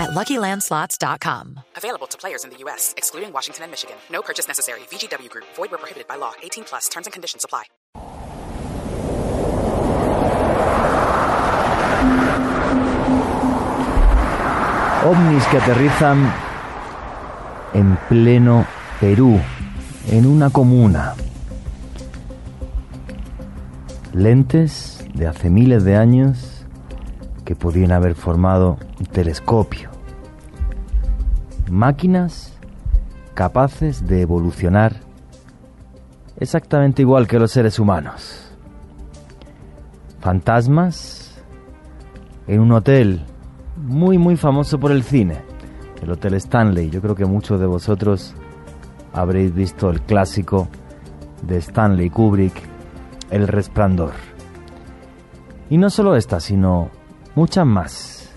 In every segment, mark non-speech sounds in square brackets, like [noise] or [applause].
at LuckyLandSlots.com. Available to players in the U.S., excluding Washington and Michigan. No purchase necessary. VGW Group. Void where prohibited by law. 18 plus. Terms and conditions apply. ovnis que aterrizan en pleno Perú, en una comuna. Lentes de hace miles de años que podían haber formado un telescopio. Máquinas capaces de evolucionar exactamente igual que los seres humanos. Fantasmas en un hotel muy muy famoso por el cine, el Hotel Stanley. Yo creo que muchos de vosotros habréis visto el clásico de Stanley Kubrick, El Resplandor. Y no solo esta, sino muchas más.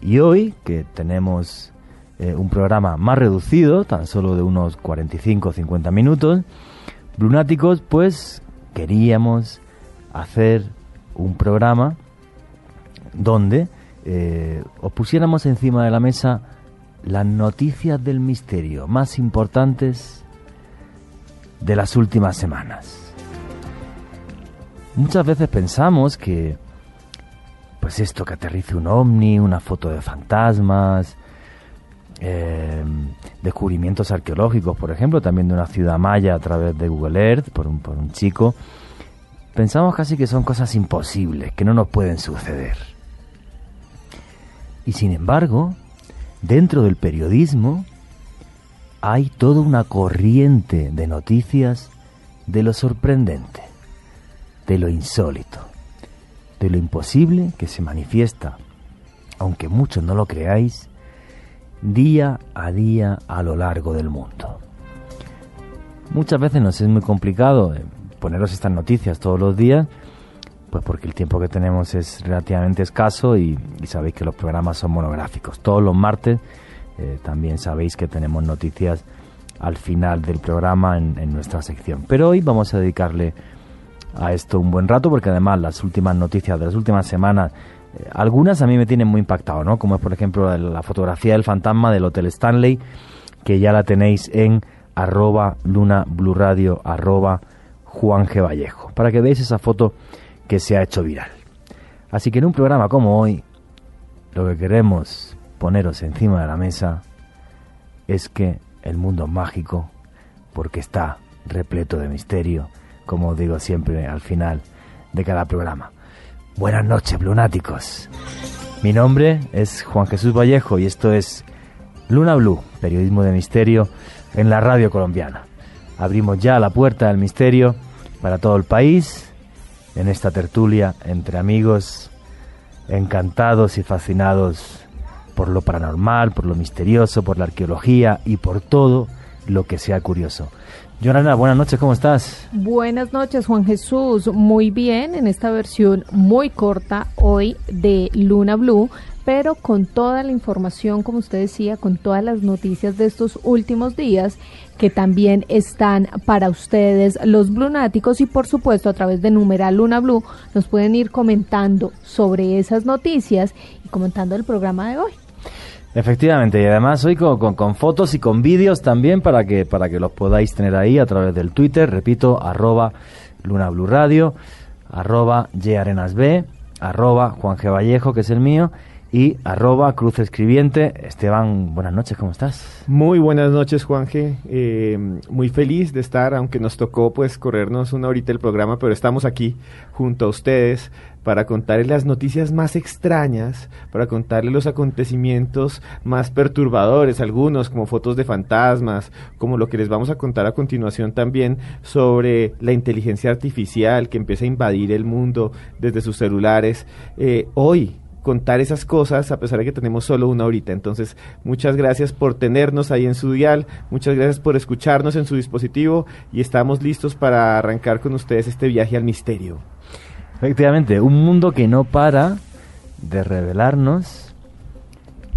Y hoy, que tenemos eh, un programa más reducido, tan solo de unos 45 o 50 minutos, Lunáticos, pues queríamos hacer un programa donde eh, os pusiéramos encima de la mesa las noticias del misterio más importantes de las últimas semanas. Muchas veces pensamos que, pues esto, que aterrice un ovni, una foto de fantasmas, eh, descubrimientos arqueológicos, por ejemplo, también de una ciudad maya a través de Google Earth, por un, por un chico, pensamos casi que son cosas imposibles, que no nos pueden suceder. Y sin embargo, dentro del periodismo hay toda una corriente de noticias de lo sorprendente, de lo insólito, de lo imposible que se manifiesta, aunque muchos no lo creáis, día a día a lo largo del mundo. Muchas veces nos es muy complicado eh, poneros estas noticias todos los días, pues porque el tiempo que tenemos es relativamente escaso y, sabéis que los programas son monográficos. Todos los martes eh, también sabéis que tenemos noticias al final del programa en, nuestra sección. Pero hoy vamos a dedicarle a esto un buen rato porque además las últimas noticias de las últimas semanas, algunas a mí me tienen muy impactado, ¿no? Como es por ejemplo la, fotografía del fantasma del Hotel Stanley, que ya la tenéis en arroba luna blue arroba Juan. Vallejo, para que veáis esa foto que se ha hecho viral. Así que en un programa como hoy, lo que queremos poneros encima de la mesa es que el mundo es mágico, porque está repleto de misterio, como digo siempre al final de cada programa. Buenas noches, lunáticos. Mi nombre es Juan Jesús Vallejo y esto es Luna Blue, periodismo de misterio en la radio colombiana. Abrimos ya la puerta del misterio para todo el país en esta tertulia entre amigos encantados y fascinados por lo paranormal, por lo misterioso, por la arqueología y por todo lo que sea curioso. Yorana, buenas noches, ¿cómo estás? Buenas noches, Juan Jesús. Muy bien, en esta versión muy corta hoy de Luna Blue, pero con toda la información, como usted decía, con todas las noticias de estos últimos días que también están para ustedes los blunáticos y por supuesto a través de numeral Luna Blue nos pueden ir comentando sobre esas noticias y comentando el programa de hoy. Efectivamente, y además hoy con, con, fotos y con vídeos también para que, para que los podáis tener ahí a través del Twitter, repito, arroba Luna Blue Radio, arroba Arenas arroba Juan G. Vallejo, que es el mío, y arroba Cruz. Esteban, buenas noches, ¿cómo estás? Muy buenas noches, Juanje. Eh, muy feliz de estar, aunque nos tocó pues corrernos una horita el programa, pero estamos aquí junto a ustedes para contarles las noticias más extrañas, para contarles los acontecimientos más perturbadores, algunos como fotos de fantasmas, como lo que les vamos a contar a continuación también sobre la inteligencia artificial que empieza a invadir el mundo desde sus celulares. Eh, hoy contar esas cosas a pesar de que tenemos solo una horita. Entonces, muchas gracias por tenernos ahí en su dial, muchas gracias por escucharnos en su dispositivo y estamos listos para arrancar con ustedes este viaje al misterio. Efectivamente, un mundo que no para de revelarnos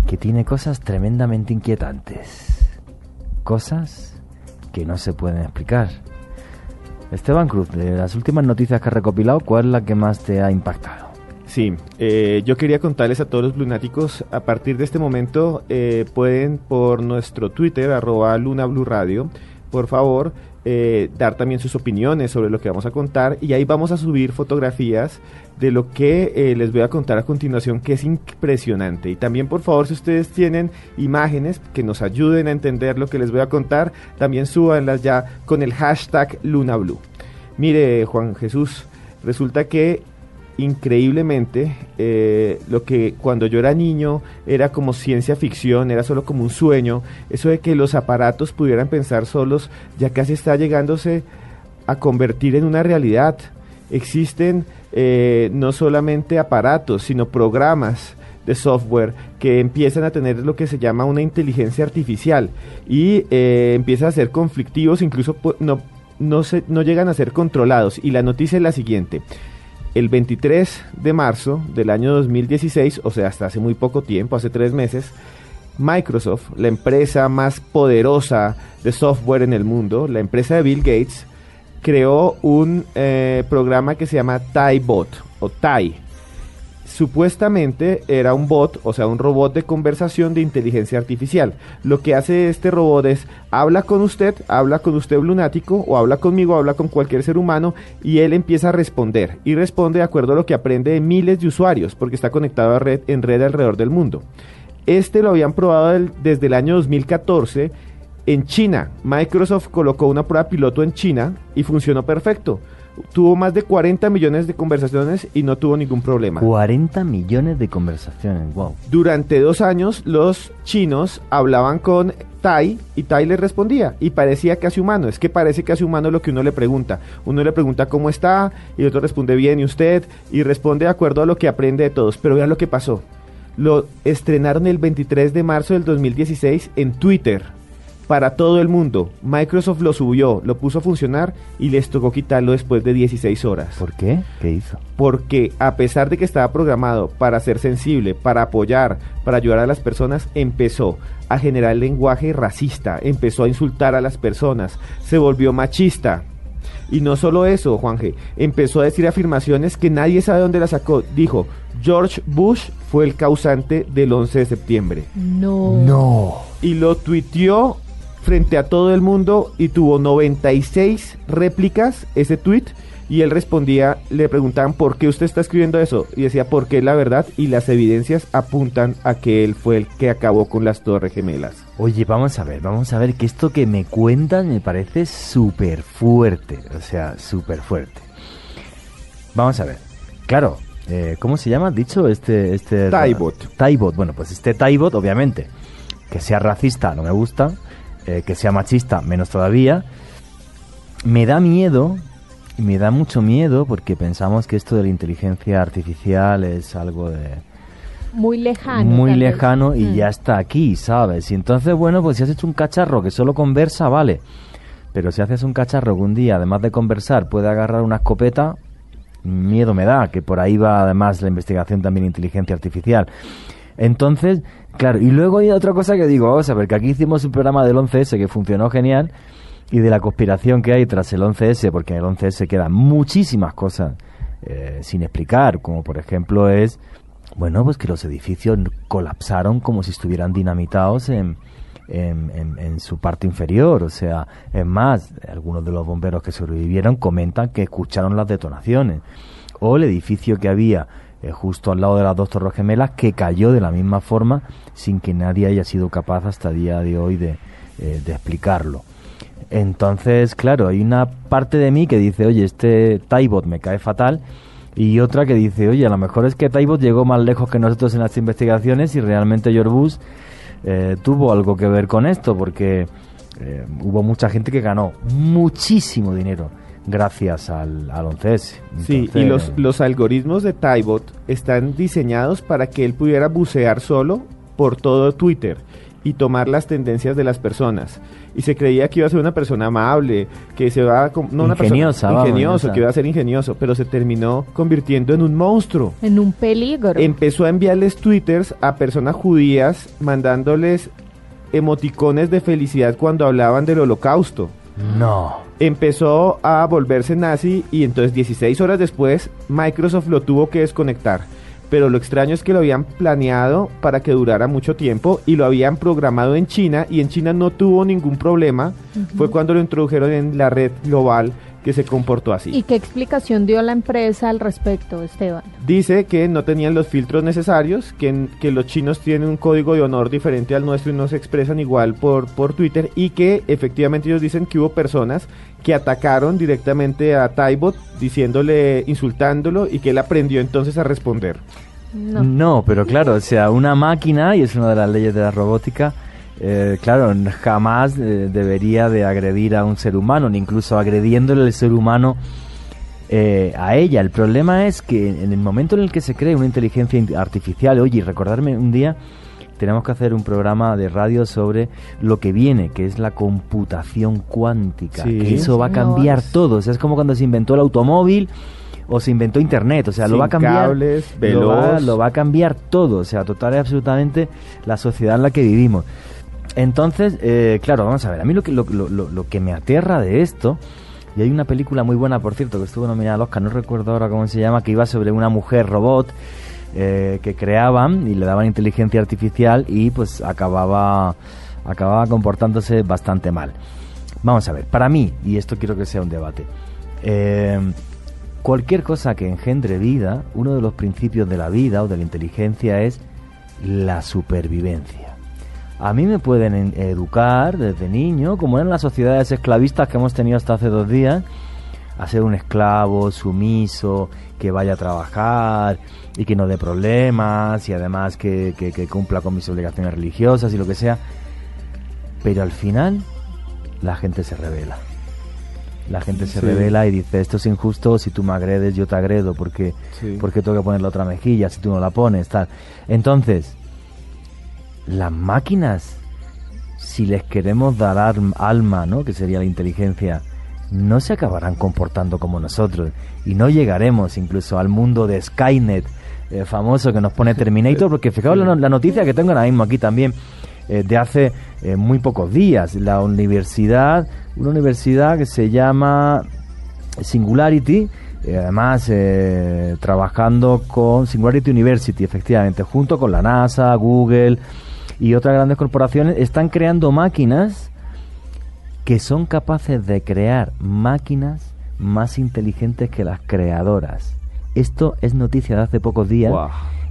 que tiene cosas tremendamente inquietantes. Cosas que no se pueden explicar. Esteban Cruz, de las últimas noticias que has recopilado, ¿cuál es la que más te ha impactado? Sí, eh, yo quería contarles a todos los lunáticos, a partir de este momento eh, pueden por nuestro Twitter, arroba Luna Blue Radio, por favor, eh, dar también sus opiniones sobre lo que vamos a contar y ahí vamos a subir fotografías de lo que les voy a contar a continuación que es impresionante. Y también por favor si ustedes tienen imágenes que nos ayuden a entender lo que les voy a contar también súbanlas ya con el hashtag LunaBlue. Mire Juan Jesús resulta que increíblemente eh, lo que cuando yo era niño era como ciencia ficción, era solo como un sueño, eso de que los aparatos pudieran pensar solos ya casi está llegándose a convertir en una realidad. Existen eh, no solamente aparatos, sino programas de software que empiezan a tener lo que se llama una inteligencia artificial y eh, empiezan a ser conflictivos, incluso no, no, se, no llegan a ser controlados. Y la noticia es la siguiente el 23 de marzo del año 2016, o sea, hasta hace muy poco tiempo, hace tres meses, Microsoft, la empresa más poderosa de software en el mundo, la empresa de Bill Gates, creó un eh, programa que se llama TieBot o TIE supuestamente era un bot, o sea, un robot de conversación de inteligencia artificial. Lo que hace este robot es habla con usted, habla con usted lunático o habla conmigo, habla con cualquier ser humano y él empieza a responder y responde de acuerdo a lo que aprende de miles de usuarios porque está conectado a red en red alrededor del mundo. Este lo habían probado desde el año 2014 en China. Microsoft colocó una prueba piloto en China y funcionó perfecto tuvo más de 40 millones de conversaciones y no tuvo ningún problema. 40 millones de conversaciones, wow. Durante dos años los chinos hablaban con Tai y Tai le respondía y parecía casi humano. Es que parece casi humano lo que uno le pregunta. Uno le pregunta cómo está y el otro responde bien y usted y responde de acuerdo a lo que aprende de todos. Pero vean lo que pasó. Lo estrenaron el 23 de marzo del 2016 en Twitter para todo el mundo. Microsoft lo subió, lo puso a funcionar y les tocó quitarlo después de 16 horas. ¿Por qué? ¿Qué hizo? Porque a pesar de que estaba programado para ser sensible, para apoyar, para ayudar a las personas, empezó a generar lenguaje racista, empezó a insultar a las personas, se volvió machista. Y no solo eso, Juanje, empezó a decir afirmaciones que nadie sabe dónde las sacó. Dijo, George Bush fue el causante del 11 de septiembre. No. No. Y lo tuiteó frente a todo el mundo y tuvo 96 réplicas ese tweet y él respondía, le preguntaban por qué usted está escribiendo eso y decía porque la verdad y las evidencias apuntan a que él fue el que acabó con las torres gemelas. Oye, vamos a ver, vamos a ver que esto que me cuentan me parece súper fuerte, o sea, súper fuerte. Vamos a ver, claro, eh, ¿cómo se llama? Dicho este... este Taibot. Taibot, bueno, pues este Taibot, obviamente, que sea racista no me gusta, eh, que sea machista, menos todavía. Me da miedo, y me da mucho miedo, porque pensamos que esto de la inteligencia artificial es algo de... Muy lejano. Muy lejano y Mm. ya está aquí, ¿sabes? Y entonces, bueno, pues si has hecho un cacharro que solo conversa, vale. Pero si haces un cacharro que un día, además de conversar, puede agarrar una escopeta, miedo me da, que por ahí va además la investigación también de inteligencia artificial. Entonces, claro, y luego hay otra cosa que digo, vamos a ver, que aquí hicimos un programa del 11S que funcionó genial y de la conspiración que hay tras el 11S, porque en el 11S quedan muchísimas cosas eh, sin explicar, como por ejemplo es, bueno, pues que los edificios colapsaron como si estuvieran dinamitados en, en, en- en su parte inferior. O sea, es más, algunos de los bomberos que sobrevivieron comentan que escucharon las detonaciones. O el edificio que había eh, justo al lado de las dos torres gemelas que cayó de la misma forma sin que nadie haya sido capaz hasta el día de hoy de, eh, de explicarlo. Entonces, claro, hay una parte de mí que dice, oye, este Taibot me cae fatal, y otra que dice, oye, a lo mejor es que Taibot llegó más lejos que nosotros en las investigaciones y realmente George Bush eh, tuvo algo que ver con esto, porque eh, hubo mucha gente que ganó muchísimo dinero gracias al, al 11S. Sí, y los, los algoritmos de Tybot están diseñados para que él pudiera bucear solo por todo Twitter y tomar las tendencias de las personas. Y se creía que iba a ser una persona amable, que se va a... No una ingeniosa, persona ingenioso, que iba a ser ingenioso, pero se terminó convirtiendo en un monstruo. En un peligro. Empezó a enviarles twitters a personas judías mandándoles emoticones de felicidad cuando hablaban del holocausto. No. Empezó a volverse nazi y entonces 16 horas después Microsoft lo tuvo que desconectar pero lo extraño es que lo habían planeado para que durara mucho tiempo y lo habían programado en China y en China no tuvo ningún problema. Fue cuando lo introdujeron en la red global que se comportó así. ¿Y qué explicación dio la empresa al respecto, Esteban? Dice que no tenían los filtros necesarios, que, que los chinos tienen un código de honor diferente al nuestro y no se expresan igual por, por Twitter y que efectivamente ellos dicen que hubo personas que atacaron directamente a Taibot diciéndole, insultándolo y que él aprendió entonces a responder. No. pero claro, o sea, una máquina, y es una de las leyes de la robótica, eh, claro, jamás eh, debería de agredir a un ser humano, ni incluso agrediéndole el ser humano eh, a ella. El problema es que en el momento en el que se cree una inteligencia artificial, oye, recordarme un día tenemos que hacer un programa de radio sobre lo que viene, que es la computación cuántica, que eso va a cambiar todo. O sea, es como cuando se inventó el automóvil o se inventó internet, o sea, lo va a cambiar cables, lo, va, lo va a cambiar todo, o sea, total y absolutamente la sociedad en la que vivimos. Entonces, eh, claro, vamos a ver, a mí lo que, lo, lo, que me aterra de esto, y hay una película muy buena, por cierto, que estuvo nominada al Oscar, no recuerdo ahora cómo se llama, que iba sobre una mujer robot eh, que creaban y le daban inteligencia artificial y pues acababa, acababa comportándose bastante mal. Vamos a ver, para mí, y esto quiero que sea un debate, eh, cualquier cosa que engendre vida, uno de los principios de la vida o de la inteligencia es la supervivencia. A mí me pueden educar desde niño, como eran las sociedades esclavistas que hemos tenido hasta hace dos días, a ser un esclavo sumiso, que vaya a trabajar y que no dé problemas y además que, cumpla con mis obligaciones religiosas y lo que sea. Pero al final la gente se revela. La gente se revela y dice, esto es injusto, si tú me agredes yo te agredo, porque, porque tengo que poner la otra mejilla, si tú no la pones, tal. Entonces, las máquinas, si les queremos dar alma, ¿no? que sería la inteligencia, no se acabarán comportando como nosotros. Y no llegaremos incluso al mundo de Skynet eh, famoso que nos pone [laughs] Terminator, porque fijaos la, noticia que tengo ahora mismo aquí también eh, de hace eh, muy pocos días, la universidad, una universidad que se llama Singularity, además trabajando con Singularity University, efectivamente, junto con la NASA, Google y otras grandes corporaciones, están creando máquinas que son capaces de crear máquinas más inteligentes que las creadoras. Esto es noticia de hace pocos días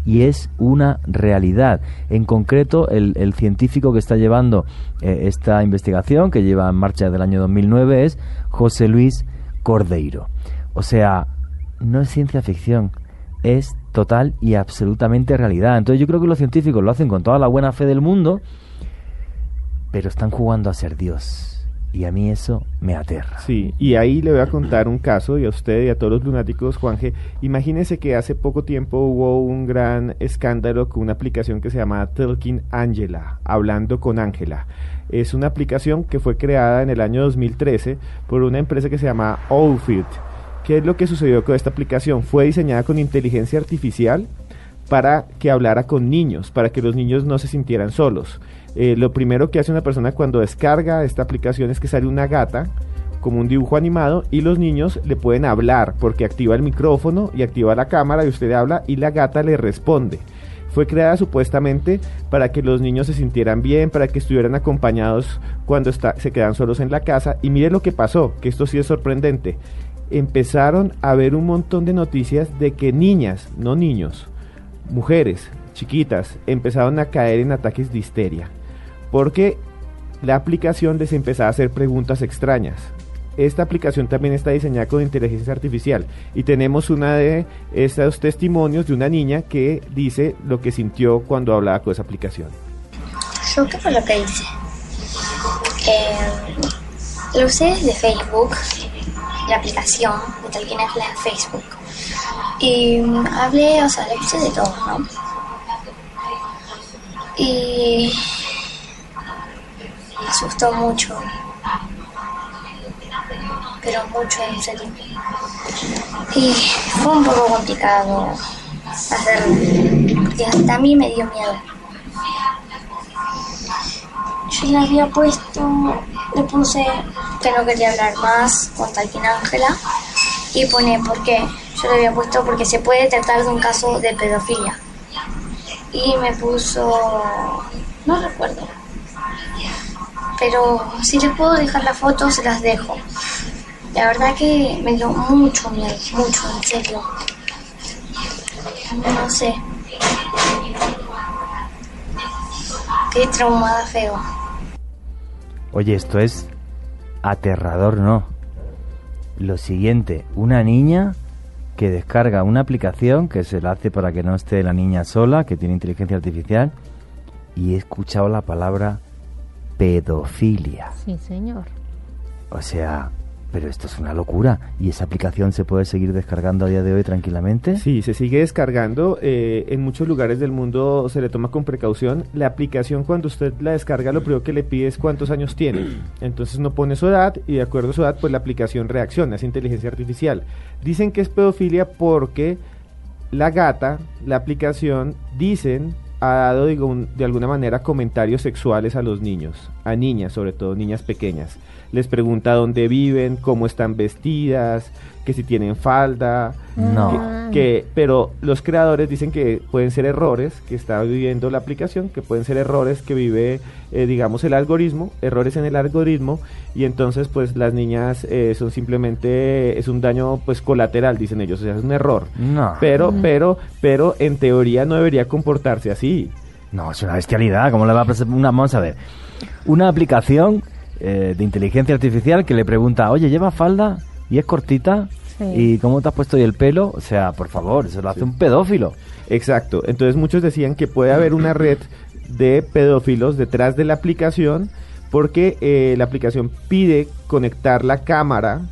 y es una realidad. En concreto, el, científico que está llevando eh, esta investigación, que lleva en marcha desde el año 2009, es José Luis Cordeiro. O sea, no es ciencia ficción, es total y absolutamente realidad. Entonces yo creo que los científicos lo hacen con toda la buena fe del mundo, pero están jugando a ser Dios. Y a mí eso me aterra. Sí, y ahí le voy a contar un caso, y a usted y a todos los lunáticos, Juanje. Imagínese que hace poco tiempo hubo un gran escándalo con una aplicación que se llama Talking Angela, hablando con Ángela. Es una aplicación que fue creada en el año 2013 por una empresa que se llama Outfit. ¿Qué es lo que sucedió con esta aplicación? Fue diseñada con inteligencia artificial para que hablara con niños, para que los niños no se sintieran solos. Eh, lo primero que hace una persona cuando descarga esta aplicación es que sale una gata como un dibujo animado y los niños le pueden hablar porque activa el micrófono y activa la cámara y usted habla y la gata le responde. Fue creada supuestamente para que los niños se sintieran bien, para que estuvieran acompañados cuando se quedan solos en la casa. Y mire lo que pasó, que esto sí es sorprendente. Empezaron a ver un montón de noticias de que niñas, no niños, mujeres chiquitas, empezaron a caer en ataques de histeria porque la aplicación les empezaba a hacer preguntas extrañas. Esta aplicación también está diseñada con inteligencia artificial y tenemos una de estos testimonios de una niña que dice lo que sintió cuando hablaba con esa aplicación. ¿Yo qué lo que hice? Eh, lo de Facebook, la aplicación de Talking Ángela en Facebook. Y mm, hablé, o sea, le puse de todo, ¿no? Y me asustó mucho. Pero mucho, en serio. Y fue un poco complicado hacerlo. Porque hasta a mí me dio miedo. Yo le había puesto, le puse que no quería hablar más con Talkin Ángela y pone por qué. Yo le había puesto porque se puede tratar de un caso de pedofilia. Y me puso, no recuerdo. Pero si les puedo dejar la foto, se las dejo. La verdad que me dio mucho miedo, mucho, en serio. No sé. Qué traumada feo. Oye, esto es aterrador, ¿no? Lo siguiente, una niña que descarga una aplicación que se la hace para que no esté la niña sola, que tiene inteligencia artificial, y he escuchado la palabra pedofilia. Sí, señor. O sea, pero esto es una locura. ¿Y esa aplicación se puede seguir descargando a día de hoy tranquilamente? Sí, se sigue descargando. eh, en muchos lugares del mundo se le toma con precaución. La aplicación cuando usted la descarga lo primero que le pide es cuántos años tiene. [clears throat] Entonces no pone su edad y de acuerdo a su edad pues la aplicación reacciona, es inteligencia artificial. Dicen que es pedofilia porque la gata, la aplicación, dicen ha dado digo, un- de alguna manera comentarios sexuales a los niños, a niñas sobre todo, niñas pequeñas. Les pregunta dónde viven, cómo están vestidas, que si tienen falda, No. que, que- pero los creadores dicen que pueden ser errores que está viviendo la aplicación, que pueden ser errores que vive, eh, digamos, el algoritmo, errores en el algoritmo, y entonces pues las niñas eh, son simplemente, es un daño pues colateral, dicen ellos, o sea, es un error. No. Pero, pero, pero en teoría no debería comportarse así. No, es una bestialidad. ¿Cómo le va a pasar una? Vamos a ver. Una aplicación eh, de inteligencia artificial que le pregunta, oye, ¿lleva falda? ¿Y es cortita? Sí. ¿Y cómo te has puesto hoy el pelo? O sea, por favor, eso lo hace un pedófilo. Exacto. Entonces muchos decían que puede haber una red de pedófilos detrás de la aplicación porque eh, la aplicación pide conectar la cámara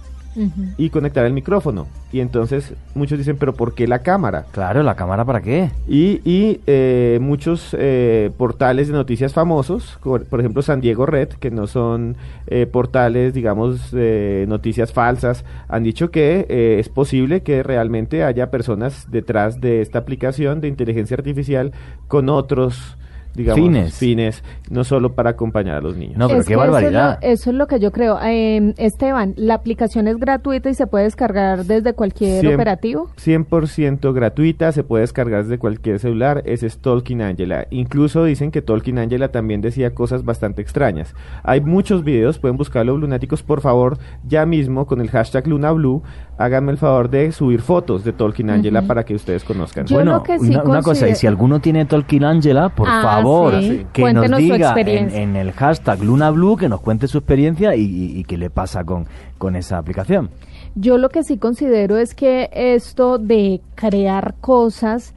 Y conectar el micrófono. Y entonces muchos dicen, pero ¿por qué la cámara? Claro, ¿la cámara para qué? Y, y, eh, muchos eh, portales de noticias famosos, por ejemplo San Diego Red, que no son eh, portales, digamos, de noticias falsas, han dicho que eh, es posible que realmente haya personas detrás de esta aplicación de inteligencia artificial con otros, digamos, Fines. fines, no solo para acompañar a los niños. No, pero Es qué que eso es lo- barbaridad. Eso es, lo, que yo creo. Eh, Esteban, la aplicación es gratuita y se puede descargar desde cualquier Siem- operativo. 100% gratuita, se puede descargar desde cualquier celular, ese es Tolkien Angela. Incluso dicen que Tolkien Angela también decía cosas bastante extrañas. Hay muchos videos, pueden buscarlo, lunáticos, por favor, ya mismo con el hashtag LunaBlue, háganme el favor de subir fotos de Tolkien Angela para que ustedes conozcan. Yo bueno, lo que sí una, una cosa, y si alguno tiene Tolkien Angela, por Ah, favor, sí. que nos Cuéntenos diga en el hashtag LunaBlue, que nos cuente su experiencia y, y- y qué le pasa con, con esa aplicación. Yo lo que sí considero es que esto de crear cosas,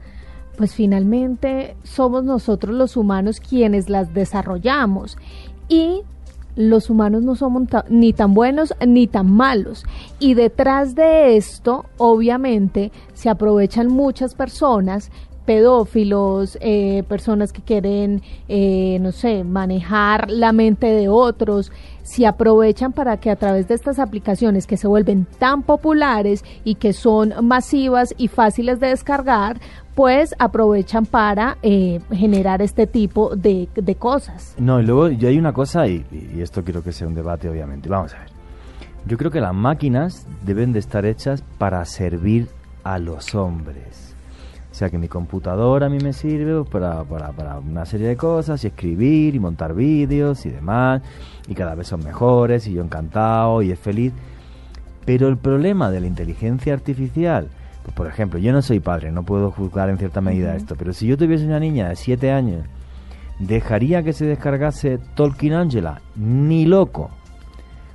pues finalmente somos nosotros los humanos quienes las desarrollamos. Y los humanos no somos ni tan buenos ni tan malos. Y detrás de esto, obviamente, se aprovechan muchas personas pedófilos, eh, personas que quieren, eh, no sé, manejar la mente de otros, se aprovechan para que a través de estas aplicaciones que se vuelven tan populares y que son masivas y fáciles de descargar, pues aprovechan para eh, generar este tipo de, de cosas. No, y luego yo hay una cosa, y, y esto quiero que sea un debate, obviamente. Vamos a ver. Yo creo que las máquinas deben de estar hechas para servir a los hombres. O sea, que mi computadora a mí me sirve para, para, para una serie de cosas, y escribir, y montar vídeos, y demás, y cada vez son mejores, y yo encantado, y es feliz. Pero el problema de la inteligencia artificial, pues por ejemplo, yo no soy padre, no puedo juzgar en cierta medida esto, pero si yo tuviese una niña de 7 años, ¿dejaría que se descargase Tolkien Angela? Ni loco.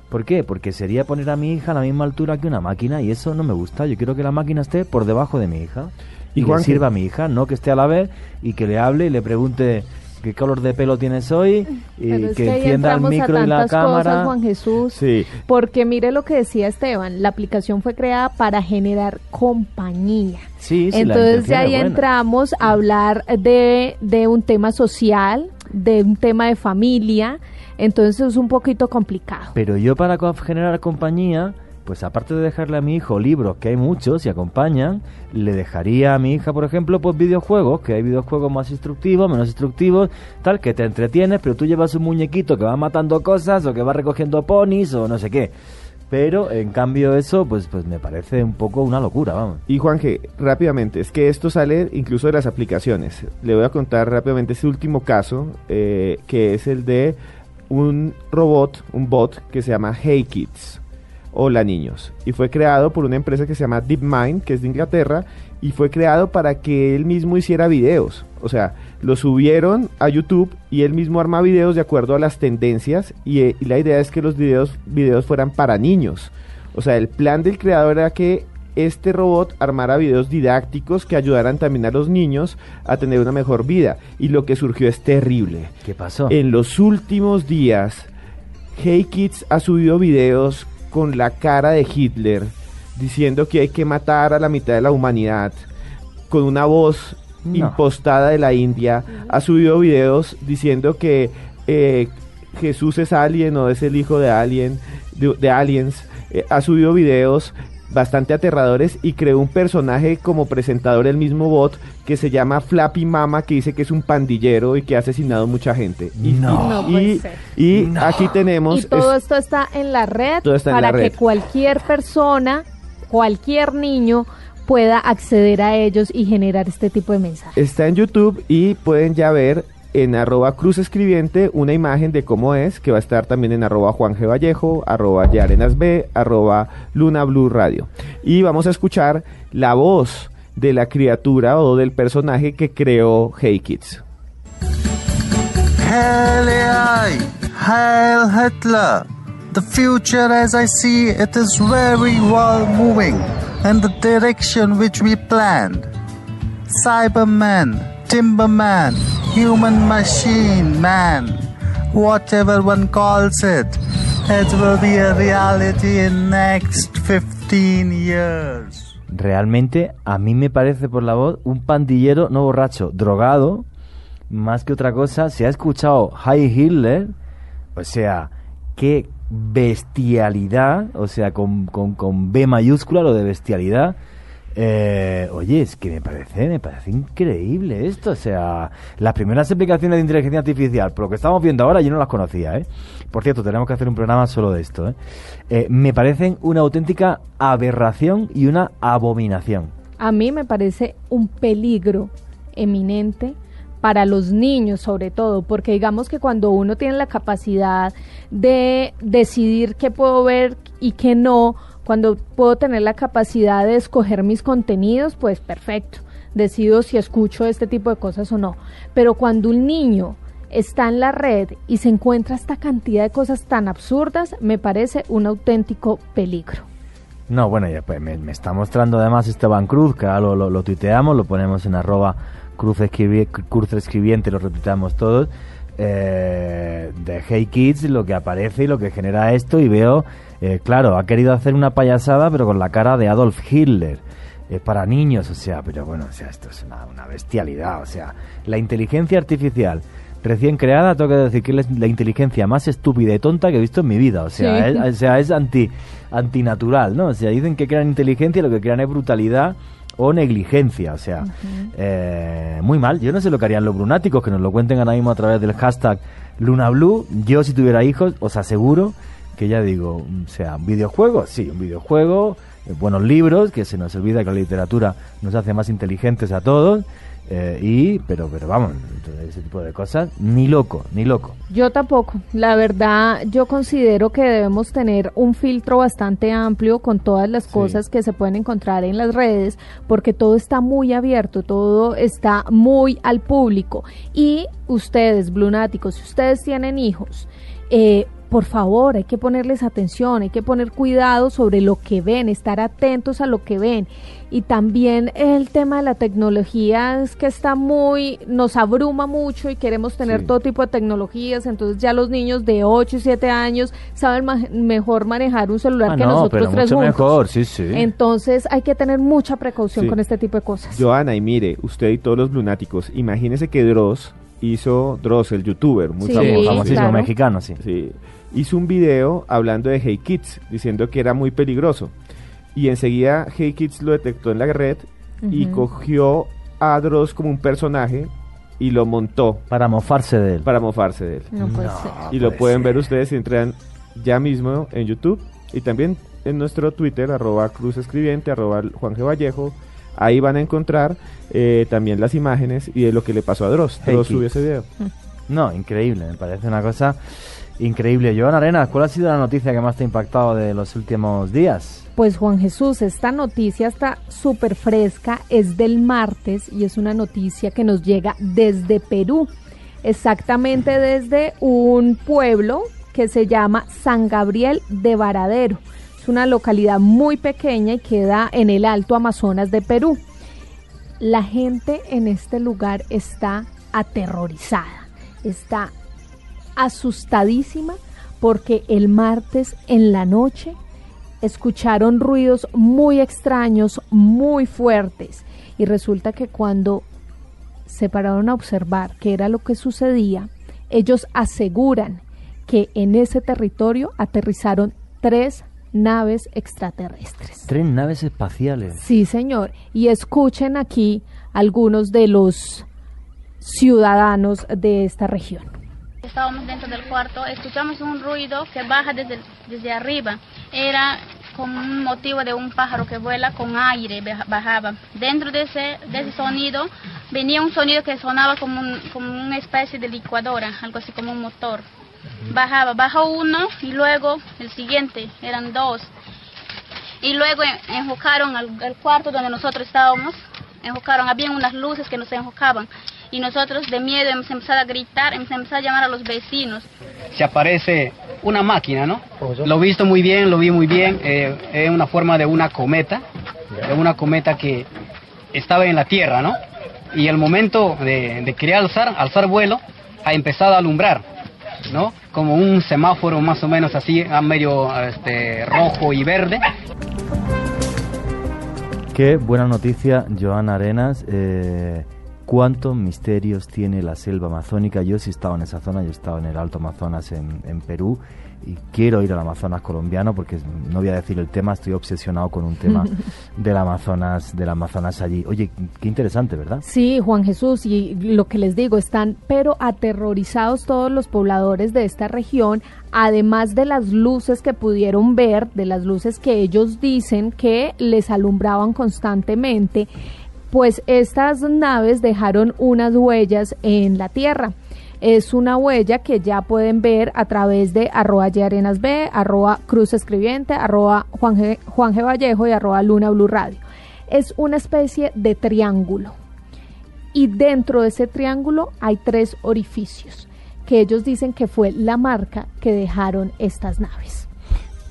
¿Por qué? Porque sería poner a mi hija a la misma altura que una máquina y eso no me gusta. Yo quiero que la máquina esté por debajo de mi hija y, que sirva a mi hija, no que esté a la vez y que le hable y le pregunte qué color de pelo tienes hoy y Pero que encienda el a micro y la cámara. cosas, Juan Jesús. Sí. Porque mire lo que decía Esteban, la aplicación fue creada para generar compañía. Sí, sí, Entonces de ahí entramos a hablar de, de un tema social, de un tema de familia. Entonces es un poquito complicado. Pero yo para generar compañía, pues aparte de dejarle a mi hijo libros, que hay muchos y acompañan, le dejaría a mi hija, por ejemplo, pues videojuegos, que hay videojuegos más instructivos, menos instructivos, tal, que te entretienes, pero tú llevas un muñequito que va matando cosas o que va recogiendo ponis o no sé qué. Pero en cambio eso, pues, pues me parece un poco una locura, vamos. Y Juanje, rápidamente, es que esto sale incluso de las aplicaciones. Le voy a contar rápidamente ese último caso, eh, que es el de un robot, un bot que se llama Hey Kids. Hola niños. Y fue creado por una empresa que se llama DeepMind, que es de Inglaterra, y fue creado para que él mismo hiciera videos. O sea, lo subieron a YouTube y él mismo arma videos de acuerdo a las tendencias y, eh, y la idea es que los videos, videos fueran para niños. O sea, el plan del creador era que este robot armara videos didácticos que ayudaran también a los niños a tener una mejor vida. Y lo que surgió es terrible. ¿Qué pasó? En los últimos días, Hey Kids ha subido videos con la cara de Hitler diciendo que hay que matar a la mitad de la humanidad con una voz No. impostada de la India. Ha subido videos diciendo que eh, Jesús es alien o es el hijo de alien, de, de aliens. Eh, ha subido videos bastante aterradores y creó un personaje como presentador el mismo bot que se llama Flappy Mama que dice que es un pandillero y que ha asesinado mucha gente. Y, No. No y- puede ser. y No. aquí tenemos Y todo es- esto está en la red Todo está en para la que cualquier persona, cualquier niño pueda acceder a ellos y generar este tipo de mensajes. está en YouTube y pueden ya ver en arroba cruz escribiente una imagen de cómo es, que va a estar también en arroba Juan G. Vallejo, arroba Yarenas B, arroba Luna Blue Radio. Y vamos a escuchar la voz de la criatura o del personaje que creó Hey Kids. Hail AI! Hail Hitler! The future as I see it is very well moving in the direction which we planned. Cyberman, Timberman, Human Machine Man, whatever one calls it, it will be a reality in next 15 years. Realmente a mí me parece por la voz un pandillero no borracho, drogado, más que otra cosa. Se ha escuchado High Hitler, o sea, qué bestialidad, o sea, con, con, con B mayúscula, lo de bestialidad. Eh, oye, es que me parece, me parece increíble esto. O sea, las primeras aplicaciones de inteligencia artificial, por lo que estamos viendo ahora, yo no las conocía, ¿eh? Por cierto, tenemos que hacer un programa solo de esto, ¿eh? Eh, me parecen una auténtica aberración y una abominación. A mí me parece un peligro eminente para los niños sobre todo, porque digamos que cuando uno tiene la capacidad de decidir qué puedo ver y qué no, cuando puedo tener la capacidad de escoger mis contenidos, pues perfecto, decido si escucho este tipo de cosas o no. Pero cuando un niño está en la red y se encuentra esta cantidad de cosas tan absurdas, me parece un auténtico peligro. No, bueno, ya pues me, está mostrando además Esteban Cruz, que lo, lo, tuiteamos, lo ponemos en arroba cruz, escribi- cruz escribiente, lo repitamos todos, eh, de Hey Kids, lo que aparece y lo que genera esto, y veo, eh, claro, ha querido hacer una payasada, pero con la cara de Adolf Hitler. eh, para niños, o sea, pero bueno, o sea, esto es una, una bestialidad, o sea, la inteligencia artificial recién creada, tengo que decir que es la inteligencia más estúpida y tonta que he visto en mi vida, o sea, Sí. es, o sea, es anti, antinatural, ¿no? O sea, dicen que crean inteligencia y lo que crean es brutalidad o negligencia, o sea, eh, muy mal. Yo no sé lo que harían los brunáticos, que nos lo cuenten ahora mismo a través del hashtag LunaBlue. Yo si tuviera hijos, os aseguro que ya digo, o sea, un videojuego, sí, un videojuego, eh, buenos libros, que se nos olvida que la literatura nos hace más inteligentes a todos, eh, y, pero, pero vamos, ese tipo de cosas, ni loco, ni loco. Yo tampoco. La verdad, yo considero que debemos tener un filtro bastante amplio con todas las Sí. cosas que se pueden encontrar en las redes, porque todo está muy abierto, todo está muy al público. Y ustedes, blunáticos, si ustedes tienen hijos, eh, por favor, hay que ponerles atención, hay que poner cuidado sobre lo que ven, estar atentos a lo que ven. Y también el tema de la tecnología es que está muy, nos abruma mucho y queremos tener Sí. todo tipo de tecnologías, entonces ya los niños de 8 y 7 años saben ma- mejor manejar un celular Ah, que no, nosotros pero tres mucho juntos. mejor, sí, sí. Entonces hay que tener mucha precaución Sí. con este tipo de cosas. Joana, y mire, usted y todos los lunáticos, imagínese que Dross hizo, Dross, el youtuber, muy Sí, Sí, famoso. famosísimo claro. mexicano, sí. Sí. Hizo un video hablando de Hey Kids, diciendo que era muy peligroso. Y enseguida Hey Kids lo detectó en la red y Ujú. cogió a Dross como un personaje y lo montó Para mofarse de él. para mofarse de él. No puede No. ser. y lo puede pueden ver ustedes si entran ya mismo en YouTube y también en nuestro Twitter, arroba Cruz Escribiente, arroba Juan G. Vallejo. Ahí van a encontrar eh, también las imágenes y de lo que le pasó a Dross. Hey Dross Kids. subió ese video. No, increíble, me parece una cosa increíble. Joan Arenas, ¿cuál ha sido la noticia que más te ha impactado de los últimos días? Pues Juan Jesús, esta noticia está súper fresca, es del martes y es una noticia que nos llega desde Perú, exactamente desde un pueblo que se llama San Gabriel de Varadero. Es una localidad muy pequeña y queda en el Alto Amazonas de Perú. La gente en este lugar está aterrorizada, está asustadísima porque el martes en la noche escucharon ruidos muy extraños, muy fuertes. Y resulta que cuando se pararon a observar qué era lo que sucedía, ellos aseguran que en ese territorio aterrizaron tres naves extraterrestres. Tres naves espaciales. Sí, señor. Y escuchen aquí algunos de los ciudadanos de esta región. Estábamos dentro del cuarto, escuchamos un ruido que baja desde, desde arriba. Era como un motivo de un pájaro que vuela con aire, baja- bajaba. Dentro de ese, de ese sonido venía un sonido que sonaba como, un- como una especie de licuadora, algo así como un motor. Bajaba, bajó uno y luego el siguiente, eran dos. Y luego en- enfocaron al, al cuarto donde nosotros estábamos, enfocaron, habían unas luces que nos enfocaban. Y nosotros de miedo hemos empezado a gritar, hemos empezado a llamar a los vecinos. se aparece una máquina, ¿no? Lo he visto muy bien, lo vi muy bien. eh, es una forma de una cometa, de una cometa que estaba en la Tierra, ¿no? Y el momento de, de querer alzar, alzar vuelo, ha empezado a alumbrar, ¿no? Como un semáforo más o menos así, a medio este, rojo y verde. Qué buena noticia, Joan Arenas. Eh, ¿Cuántos misterios tiene la selva amazónica? Yo sí he estado en esa zona, yo he estado en el Alto Amazonas en Perú y quiero ir al Amazonas colombiano porque no voy a decir el tema, estoy obsesionado con un tema [laughs] del Amazonas, del Amazonas allí. Oye, qué interesante, ¿verdad? Sí, Juan Jesús, y lo que les digo, están pero aterrorizados todos los pobladores de esta región, además de las luces que pudieron ver, de las luces que ellos dicen que les alumbraban constantemente, pues estas naves dejaron unas huellas en la tierra. Es una huella que ya pueden ver a través de arroba Arenas B, arroba Cruz Escribiente, arroba Juan. Vallejo y arroba Luna Blue Radio. Es una especie de triángulo y dentro de ese triángulo hay tres orificios que ellos dicen que fue la marca que dejaron estas naves.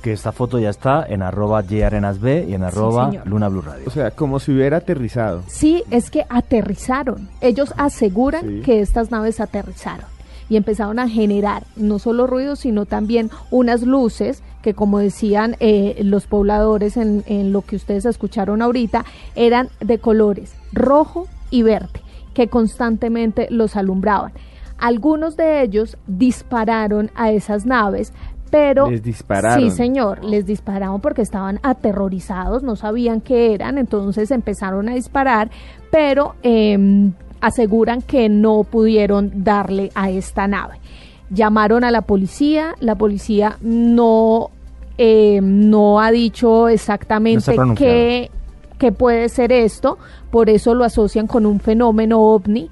Que esta foto ya está en arroba yarenasb y en arroba señor. Luna Blue Radio. O sea, como si hubiera aterrizado. Sí, es que aterrizaron. Ellos aseguran Sí. que estas naves aterrizaron y empezaron a generar no solo ruidos, sino también unas luces que, como decían eh, los pobladores en, en lo que ustedes escucharon ahorita, eran de colores rojo y verde, que constantemente los alumbraban. Algunos de ellos dispararon a esas naves, pero Les dispararon. Sí, señor, les dispararon porque estaban aterrorizados, no sabían qué eran, entonces empezaron a disparar, pero eh, aseguran que no pudieron darle a esta nave. Llamaron a la policía, la policía no, eh, no ha dicho exactamente qué, qué puede ser esto, por eso lo asocian con un fenómeno ovni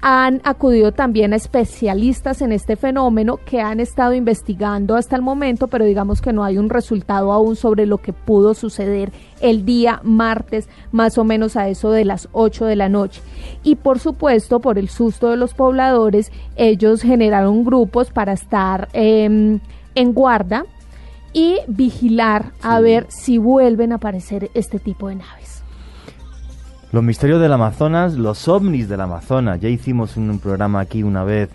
han acudido también a especialistas en este fenómeno que han estado investigando hasta el momento, pero digamos que no hay un resultado aún sobre lo que pudo suceder el día martes, más o menos a eso de las 8 de la noche. Y por supuesto, por el susto de los pobladores, ellos generaron grupos para estar... em, en guarda y vigilar a ver si vuelven a aparecer este tipo de naves. Los misterios del Amazonas, los ovnis del Amazonas. Ya hicimos un, programa aquí una vez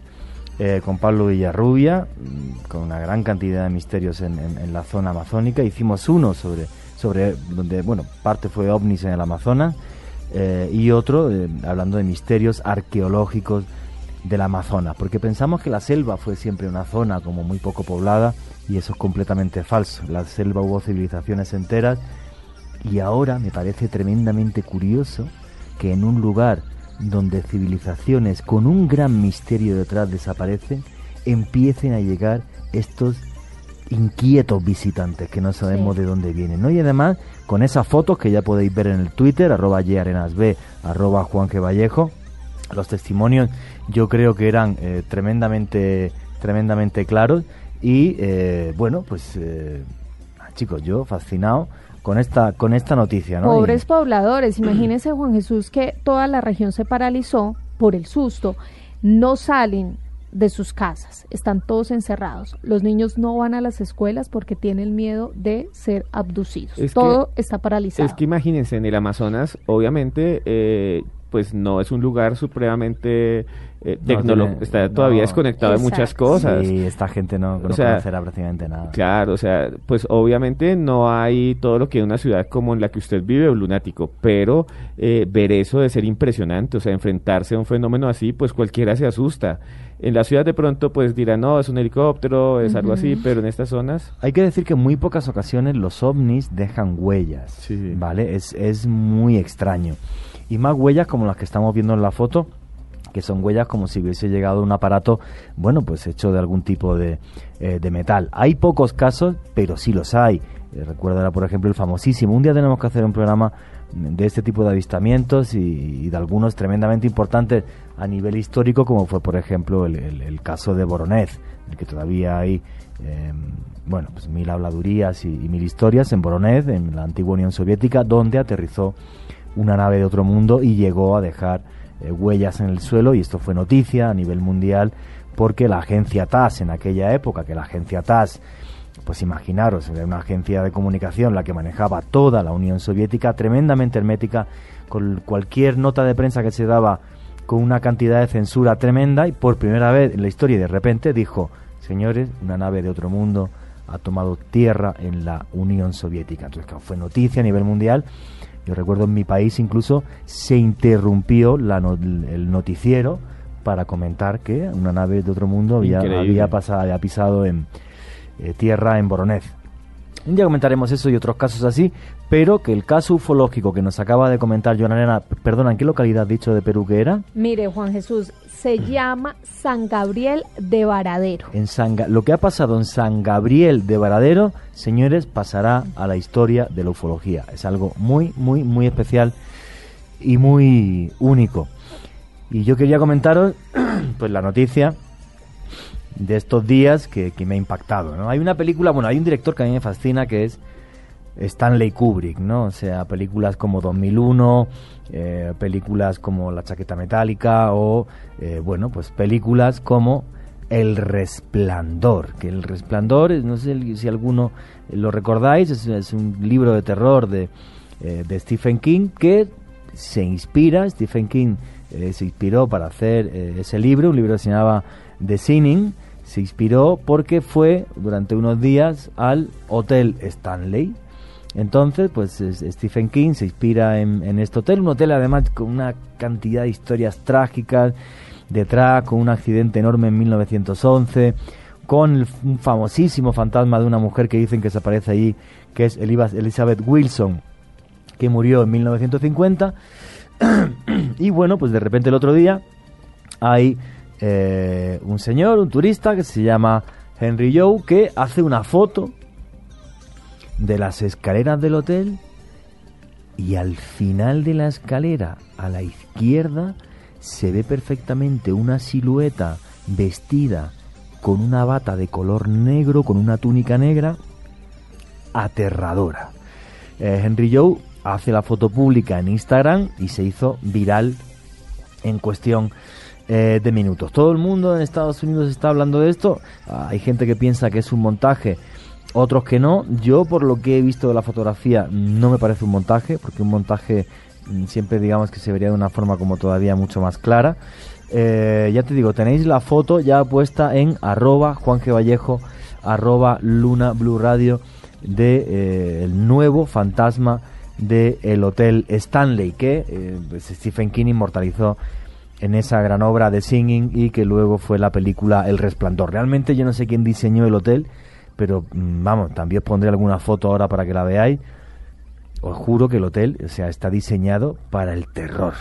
eh, con Pablo Villarrubia, mm, con una gran cantidad de misterios en, en, la zona amazónica. Hicimos uno sobre, sobre donde, bueno, parte fue ovnis en el Amazonas eh, y otro eh, hablando de misterios arqueológicos del Amazonas, porque pensamos que la selva fue siempre una zona como muy poco poblada y eso es completamente falso. La selva hubo civilizaciones enteras y ahora me parece tremendamente curioso que en un lugar donde civilizaciones con un gran misterio detrás desaparecen, empiecen a llegar estos inquietos visitantes que no sabemos de dónde vienen, ¿no? Y además, con esas fotos que ya podéis ver en el Twitter, arroba yarenasb, arroba Juan Vallejo, los testimonios yo creo que eran eh, tremendamente, tremendamente claros y eh, bueno, pues eh, chicos, yo fascinado con esta, con esta noticia. ¿no? Pobres pobladores, imagínense Juan Jesús que toda la región se paralizó por el susto, no salen de sus casas, están todos encerrados. Los niños no van a las escuelas porque tienen miedo de ser abducidos. Todo está paralizado. Es que imagínense, en el Amazonas, obviamente, eh, pues no es un lugar supremamente eh, tecnológico, está todavía desconectado de muchas cosas. Sí, esta gente no, no conocerá prácticamente nada. Claro, o sea, pues obviamente no hay todo lo que una ciudad como en la que usted vive, un lunático, pero eh, ver eso de ser impresionante, o sea, enfrentarse a un fenómeno así, pues cualquiera se asusta. En la ciudad de pronto pues dirán, no, es un helicóptero, es algo así, pero en estas zonas... Hay que decir que en muy pocas ocasiones los ovnis dejan huellas, ¿vale? Es, es muy extraño. Y más huellas como las que estamos viendo en la foto, que son huellas como si hubiese llegado un aparato, bueno, pues hecho de algún tipo de, eh, de metal. Hay pocos casos, pero sí los hay. Eh, recuerda, por ejemplo, el famosísimo. Un día tenemos que hacer un programa de este tipo de avistamientos y, de algunos tremendamente importantes a nivel histórico, como fue, por ejemplo, el, caso de Voronezh, en el que todavía hay, em, bueno, pues mil habladurías y, mil historias en Voronezh, en la antigua Unión Soviética, donde aterrizó una nave de otro mundo y llegó a dejar eh, huellas en el suelo y esto fue noticia a nivel mundial porque la agencia TAS en aquella época, que la agencia TAS, pues imaginaros, era una agencia de comunicación la que manejaba toda la Unión Soviética, tremendamente hermética, con cualquier nota de prensa que se daba con una cantidad de censura tremenda y por primera vez en la historia de repente dijo, señores, una nave de otro mundo ha tomado tierra en la Unión Soviética. Entonces fue noticia a nivel mundial yo recuerdo en mi país incluso se interrumpió el noticiero para comentar que una nave de otro mundo había, había, pasado, había pisado en eh, tierra en Boronez. Un día comentaremos eso y otros casos así, pero que el caso ufológico que nos acaba de comentar Joana Arena, perdona, ¿en qué localidad dicho de Perú que era? Mire, Juan Jesús, se llama San Gabriel de Varadero. En San, lo que ha pasado en San Gabriel de Varadero, señores, pasará a la historia de la ufología. Es algo muy, muy, muy especial y muy único. Y yo quería comentaros, [clears throat] pues la noticia de estos días que, me ha impactado. ¿no? Hay una película, bueno, hay un director que a mí me fascina que es Stanley Kubrick, ¿no? O sea, películas como 2001, eh, películas como La chaqueta metálica o, eh, bueno, pues películas como El Resplandor, que El Resplandor, no sé si alguno lo recordáis, es, un libro de terror de, eh, de, Stephen King que se inspira, Stephen King se inspiró para hacer ese libro, un libro que se llamaba The Sinning, se inspiró porque fue durante unos días al Hotel Stanley. Entonces, pues Stephen King se inspira en, este hotel, un hotel además con una cantidad de historias trágicas detrás, con un accidente enorme en 1911, con un famosísimo fantasma de una mujer que dicen que se aparece allí, que es Elizabeth Wilson, que murió en 1950. [clears throat] y bueno, pues de repente el otro día hay eh, un señor, un turista que se llama Henry Joe, que hace una foto de las escaleras del hotel y al final de la escalera, a la izquierda, se ve perfectamente una silueta vestida con una bata de color negro, con una túnica negra, aterradora. Eh, Henry Joe hace la foto pública en Instagram y se hizo viral en cuestión eh, de minutos. Todo el mundo en Estados Unidos está hablando de esto. Ah, hay gente que piensa que es un montaje, otros que no. Yo, por lo que he visto de la fotografía, no me parece un montaje, porque un montaje mm, siempre digamos que se vería de una forma como todavía mucho más clara. Eh, ya te digo, tenéis la foto ya puesta en arroba Juan G. Arroba Luna Blue Radio de eh, el nuevo fantasma del el Hotel Stanley que eh, Stephen King inmortalizó en esa gran obra de Singing y que luego fue la película El Resplandor. Realmente yo no sé quién diseñó el hotel, pero mm, vamos, también os pondré alguna foto ahora para que la veáis. Os juro que el hotel, o sea, está diseñado para el terror.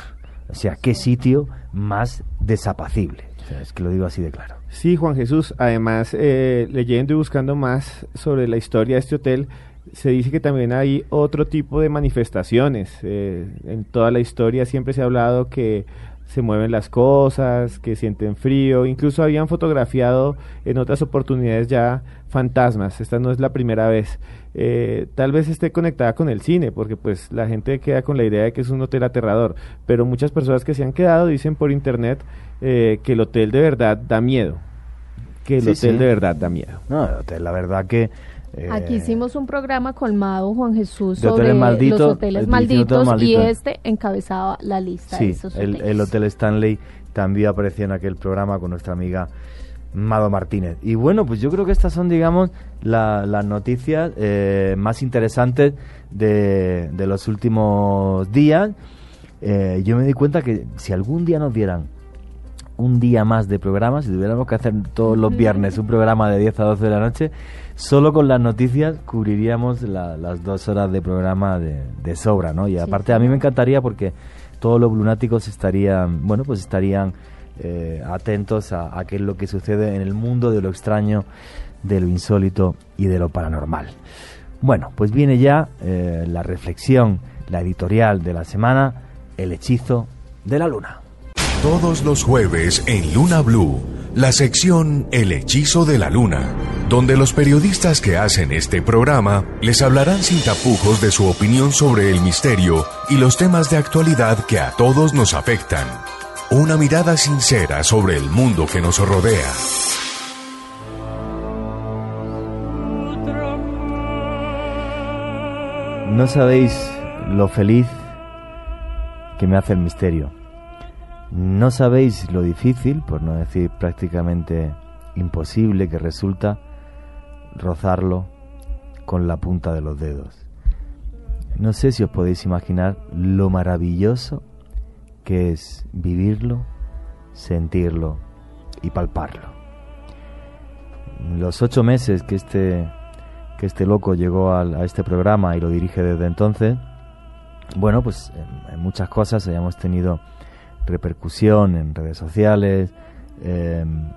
O sea, qué sitio más desapacible. O sea, es que lo digo así de claro. Sí, Juan Jesús. Además, eh, leyendo y buscando más sobre la historia de este hotel, se dice que también hay otro tipo de manifestaciones. Eh, en toda la historia siempre se ha hablado que se mueven las cosas, que sienten frío, incluso habían fotografiado en otras oportunidades ya fantasmas, esta no es la primera vez. Eh, tal vez esté conectada con el cine, porque pues la gente queda con la idea de que es un hotel aterrador, pero muchas personas que se han quedado dicen por internet eh, que el hotel de verdad da miedo, que el hotel de verdad da miedo. No, el hotel, la verdad que Aquí eh, hicimos un programa colmado, Juan Jesús, sobre los hoteles malditos y este encabezaba la lista de esos el, el Hotel Stanley también apareció en aquel programa con nuestra amiga Mado Martínez. Y bueno, pues yo creo que estas son, digamos, las noticias eh, más interesantes de, de, los últimos días. Eh, yo me di cuenta que si algún día nos dieran un día más de programa, si tuviéramos que hacer todos los viernes un programa de 10 a 12 de la noche, solo con las noticias cubriríamos las dos horas de programa de, sobra, ¿no? Y aparte a mí me encantaría porque todos los lunáticos estarían, bueno, pues estarían eh, atentos a, qué es lo que sucede en el mundo de lo extraño, de lo insólito y de lo paranormal. Bueno, pues viene ya eh, la reflexión, la editorial de la semana, el hechizo de la luna. Todos los jueves en Luna Blue, la sección El hechizo de la luna, donde los periodistas que hacen este programa les hablarán sin tapujos de su opinión sobre el misterio y los temas de actualidad que a todos nos afectan. Una mirada sincera sobre el mundo que nos rodea. No sabéis lo feliz que me hace el misterio no sabéis lo difícil, por no decir prácticamente imposible, que resulta rozarlo con la punta de los dedos. No sé si os podéis imaginar lo maravilloso que es vivirlo, sentirlo y palparlo. Los ocho meses que este, que este loco llegó a, este programa y lo dirige desde entonces, bueno, pues en, en muchas cosas hayamos tenido repercusión en redes sociales. Em,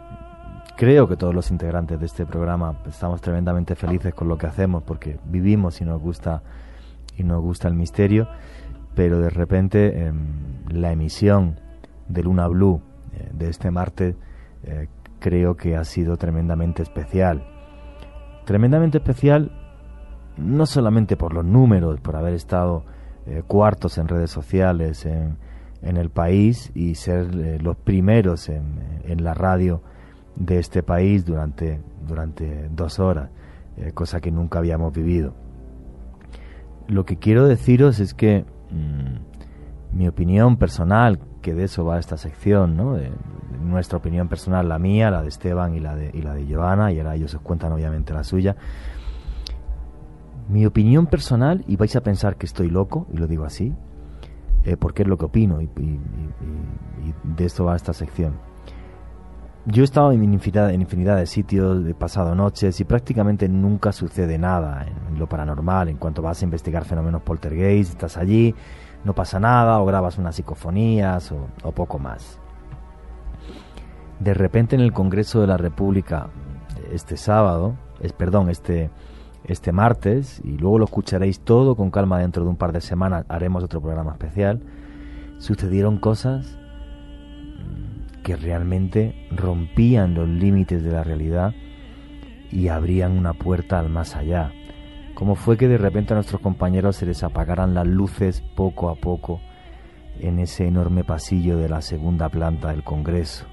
creo que todos los integrantes de este programa estamos tremendamente felices con lo que hacemos porque vivimos y nos gusta y nos gusta el misterio, pero de repente em, la emisión de Luna Blue eh, de este martes eh, creo que ha sido tremendamente especial. Tremendamente especial no solamente por los números, por haber estado eh, cuartos en redes sociales, en, en el país y ser eh, los primeros en, en, la radio de este país durante, durante dos horas, eh, cosa que nunca habíamos vivido. Lo que quiero deciros es que mm, mi opinión personal, que de eso va esta sección, ¿no? Nuestra opinión personal, la mía, la de Esteban y la de, y la de Giovanna, y ahora ellos os cuentan obviamente la suya. Mi opinión personal, y vais a pensar que estoy loco, y lo digo así, eh, porque es lo que opino y, de esto va esta sección. Yo he estado en infinidad, en infinidad de sitios, he pasado noches y prácticamente nunca sucede nada en, lo paranormal. En cuanto vas a investigar fenómenos poltergeist, estás allí, no pasa nada, o grabas unas psicofonías o, poco más. De repente en el Congreso de la República, este sábado, es, perdón, este, este martes y luego lo escucharéis todo con calma dentro de un par de semanas. Haremos otro programa especial. Sucedieron cosas mm, que realmente rompían los límites de la realidad y abrían una puerta al más allá. Como fue que de repente a nuestros compañeros se les apagaran las luces poco a poco en ese enorme pasillo de la segunda planta del Congreso.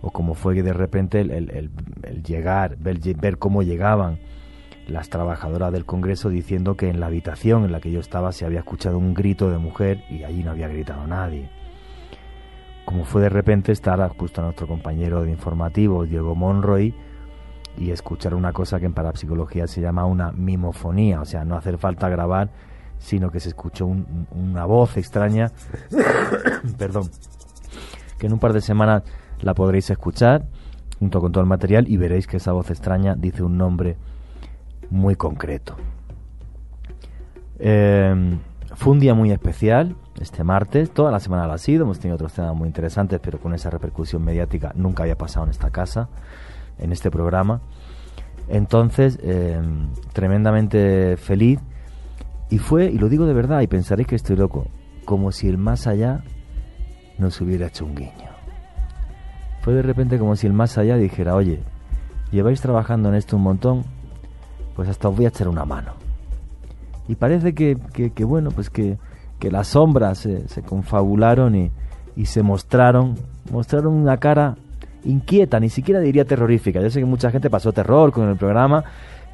O como fue que de repente el, llegar, ver cómo llegaban las trabajadoras del Congreso diciendo que en la habitación en la que yo estaba se había escuchado un grito de mujer y allí no había gritado nadie. Como fue de repente estar justo a nuestro compañero de informativo, Diego Monroy, y escuchar una cosa que en parapsicología se llama una mimofonía, o sea, no hacer falta grabar, sino que se escuchó un- una voz extraña, [coughs] perdón, que en un par de semanas la podréis escuchar junto con todo el material y veréis que esa voz extraña dice un nombre muy concreto. Eh, fue un día muy especial este martes, toda la semana lo ha sido, hemos tenido otros temas muy interesantes, pero con esa repercusión mediática nunca había pasado en esta casa, en este programa. Entonces, eh, tremendamente feliz y fue, y lo digo de verdad, y pensaréis que estoy loco, como si el más allá nos hubiera hecho un guiño. Fue de repente como si el más allá dijera, oye, lleváis trabajando en esto un montón, pues hasta os voy a echar una mano. Y parece que, que- bueno, pues que, que las sombras se, se confabularon y, y se mostraron, mostraron una cara inquieta, ni siquiera diría terrorífica. Yo sé que mucha gente pasó terror con el programa,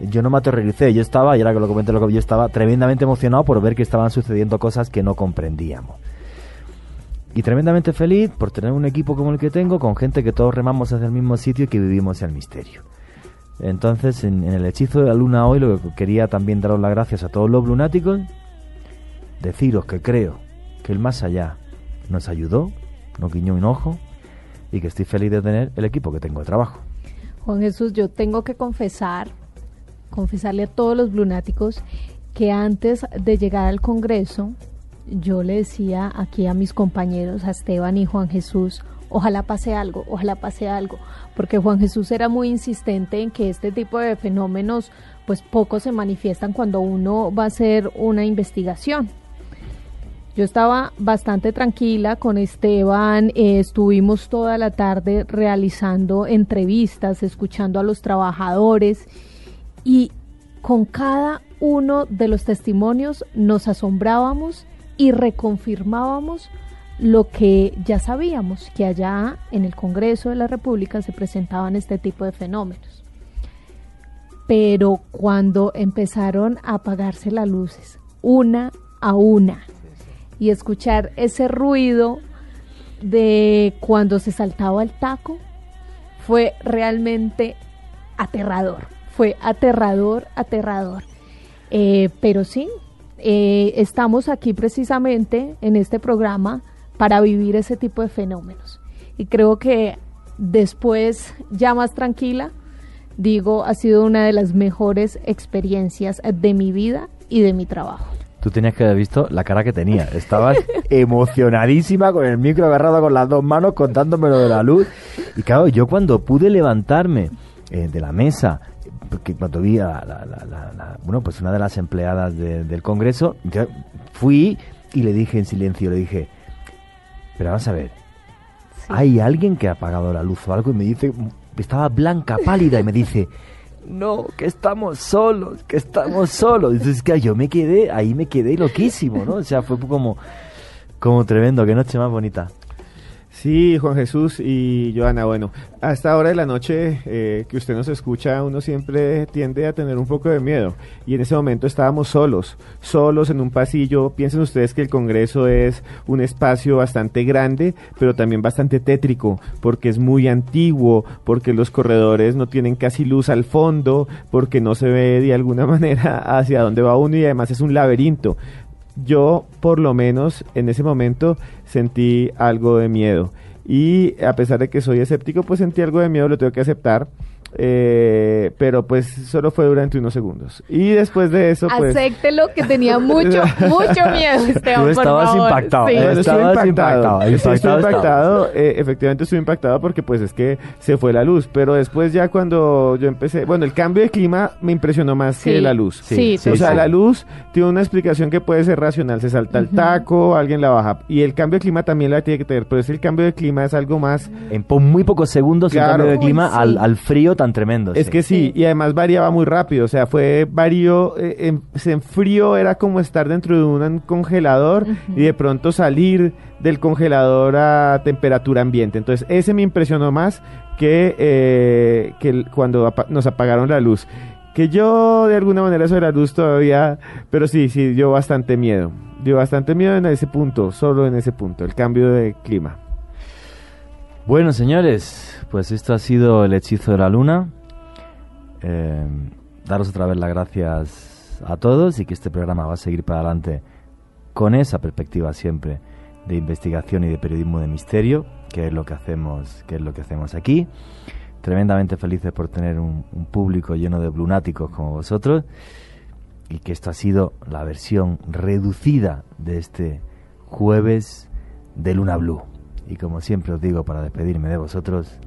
yo no me aterroricé, yo estaba, y ahora que lo comenté, lo que yo estaba tremendamente emocionado por ver que estaban sucediendo cosas que no comprendíamos. Y tremendamente feliz por tener un equipo como el que tengo, con gente que todos remamos hacia el mismo sitio y que vivimos el misterio. Entonces, en, el hechizo de la luna hoy, lo que quería también daros las gracias a todos los lunáticos, deciros que creo que el más allá nos ayudó, nos guiñó un ojo, y que estoy feliz de tener el equipo que tengo de trabajo. Juan Jesús, yo tengo que confesar, confesarle a todos los lunáticos que antes de llegar al Congreso, yo le decía aquí a mis compañeros, a Esteban y Juan Jesús, ojalá pase algo, ojalá pase algo, porque Juan Jesús era muy insistente en que este tipo de fenómenos pues poco se manifiestan cuando uno va a hacer una investigación. Yo estaba bastante tranquila con Esteban, eh, estuvimos toda la tarde realizando entrevistas, escuchando a los trabajadores y con cada uno de los testimonios nos asombrábamos y reconfirmábamos lo que ya sabíamos, que allá en el Congreso de la República se presentaban este tipo de fenómenos. Pero cuando empezaron a apagarse las luces, una a una, y escuchar ese ruido de cuando se saltaba el taco, fue realmente aterrador. Fue aterrador, aterrador. Eh, pero sí, eh, estamos aquí precisamente en este programa para vivir ese tipo de fenómenos. Y creo que después, ya más tranquila, digo, ha sido una de las mejores experiencias de mi vida y de mi trabajo. Tú tenías que haber visto la cara que tenía. Estabas [laughs] emocionadísima con el micro agarrado con las dos manos contándome lo de la luz. Y claro, yo cuando pude levantarme eh, de la mesa, porque cuando vi a la, la- la- bueno, pues una de las empleadas de- del Congreso, yo fui y le dije en silencio, le dije, pero vamos a ver, ¿hay alguien que ha apagado la luz o algo? Y me dice, estaba blanca, pálida, y me dice, no, que estamos solos, que estamos solos. Entonces, que yo me quedé, ahí me quedé loquísimo, ¿no? O sea, fue como, como tremendo, qué noche más bonita. Sí, Juan Jesús y Joana, bueno, a esta hora de la noche eh, que usted nos escucha, uno siempre tiende a tener un poco de miedo. Y en ese momento estábamos solos, solos en un pasillo. Piensen ustedes que el Congreso es un espacio bastante grande, pero también bastante tétrico, porque es muy antiguo, porque los corredores no tienen casi luz al fondo, porque no se ve de alguna [laughs] manera hacia dónde va uno y además es un laberinto yo por lo menos en ese momento sentí algo de miedo. Y a pesar de que soy escéptico, pues sentí algo de miedo, lo tengo que aceptar. Eh, pero pues solo fue durante unos segundos. Y después de eso, pues... Acéptelo que tenía [laughs] mucho, mucho miedo, Esteban, Tú por estabas favor. impactado, Sí. Bueno, estuve Estabas impactado. impactado, Sí, estuve impactado eh, efectivamente estuve impactado porque pues es que se fue la luz. Pero después ya cuando yo empecé... Bueno, el cambio de clima me impresionó más Sí. que la luz. Sí, sí, o sea, la luz tiene una explicación que puede ser racional. Se salta el taco, alguien la baja. Y el cambio de clima también la tiene que tener. Pero es el cambio de clima es algo más... En po- muy pocos segundos, Claro. el cambio de Uy, clima sí. al, al frío tan tremendo. Es sí. que sí, y además variaba muy rápido, o sea, fue varió, eh, en, se enfrió, era como estar dentro de un congelador y de pronto salir del congelador a temperatura ambiente. Entonces, ese me impresionó más que, eh, que cuando apa- nos apagaron la luz. Que yo de alguna manera eso de la luz todavía, pero sí, sí, dio bastante miedo. Dio bastante miedo en ese punto, solo en ese punto, el cambio de clima. Bueno, señores, pues esto ha sido el hechizo de la luna. Eh, daros otra vez las gracias a todos y que este programa va a seguir para adelante con esa perspectiva siempre de investigación y de periodismo de misterio, que es lo que hacemos, que es lo que hacemos aquí. Tremendamente felices por tener un, un público lleno de lunáticos como vosotros y que esto ha sido la versión reducida de este jueves de Luna Blue. Y como siempre os digo para despedirme de vosotros,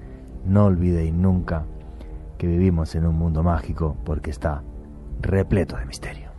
no olvidéis nunca que vivimos en un mundo mágico porque está repleto de misterio.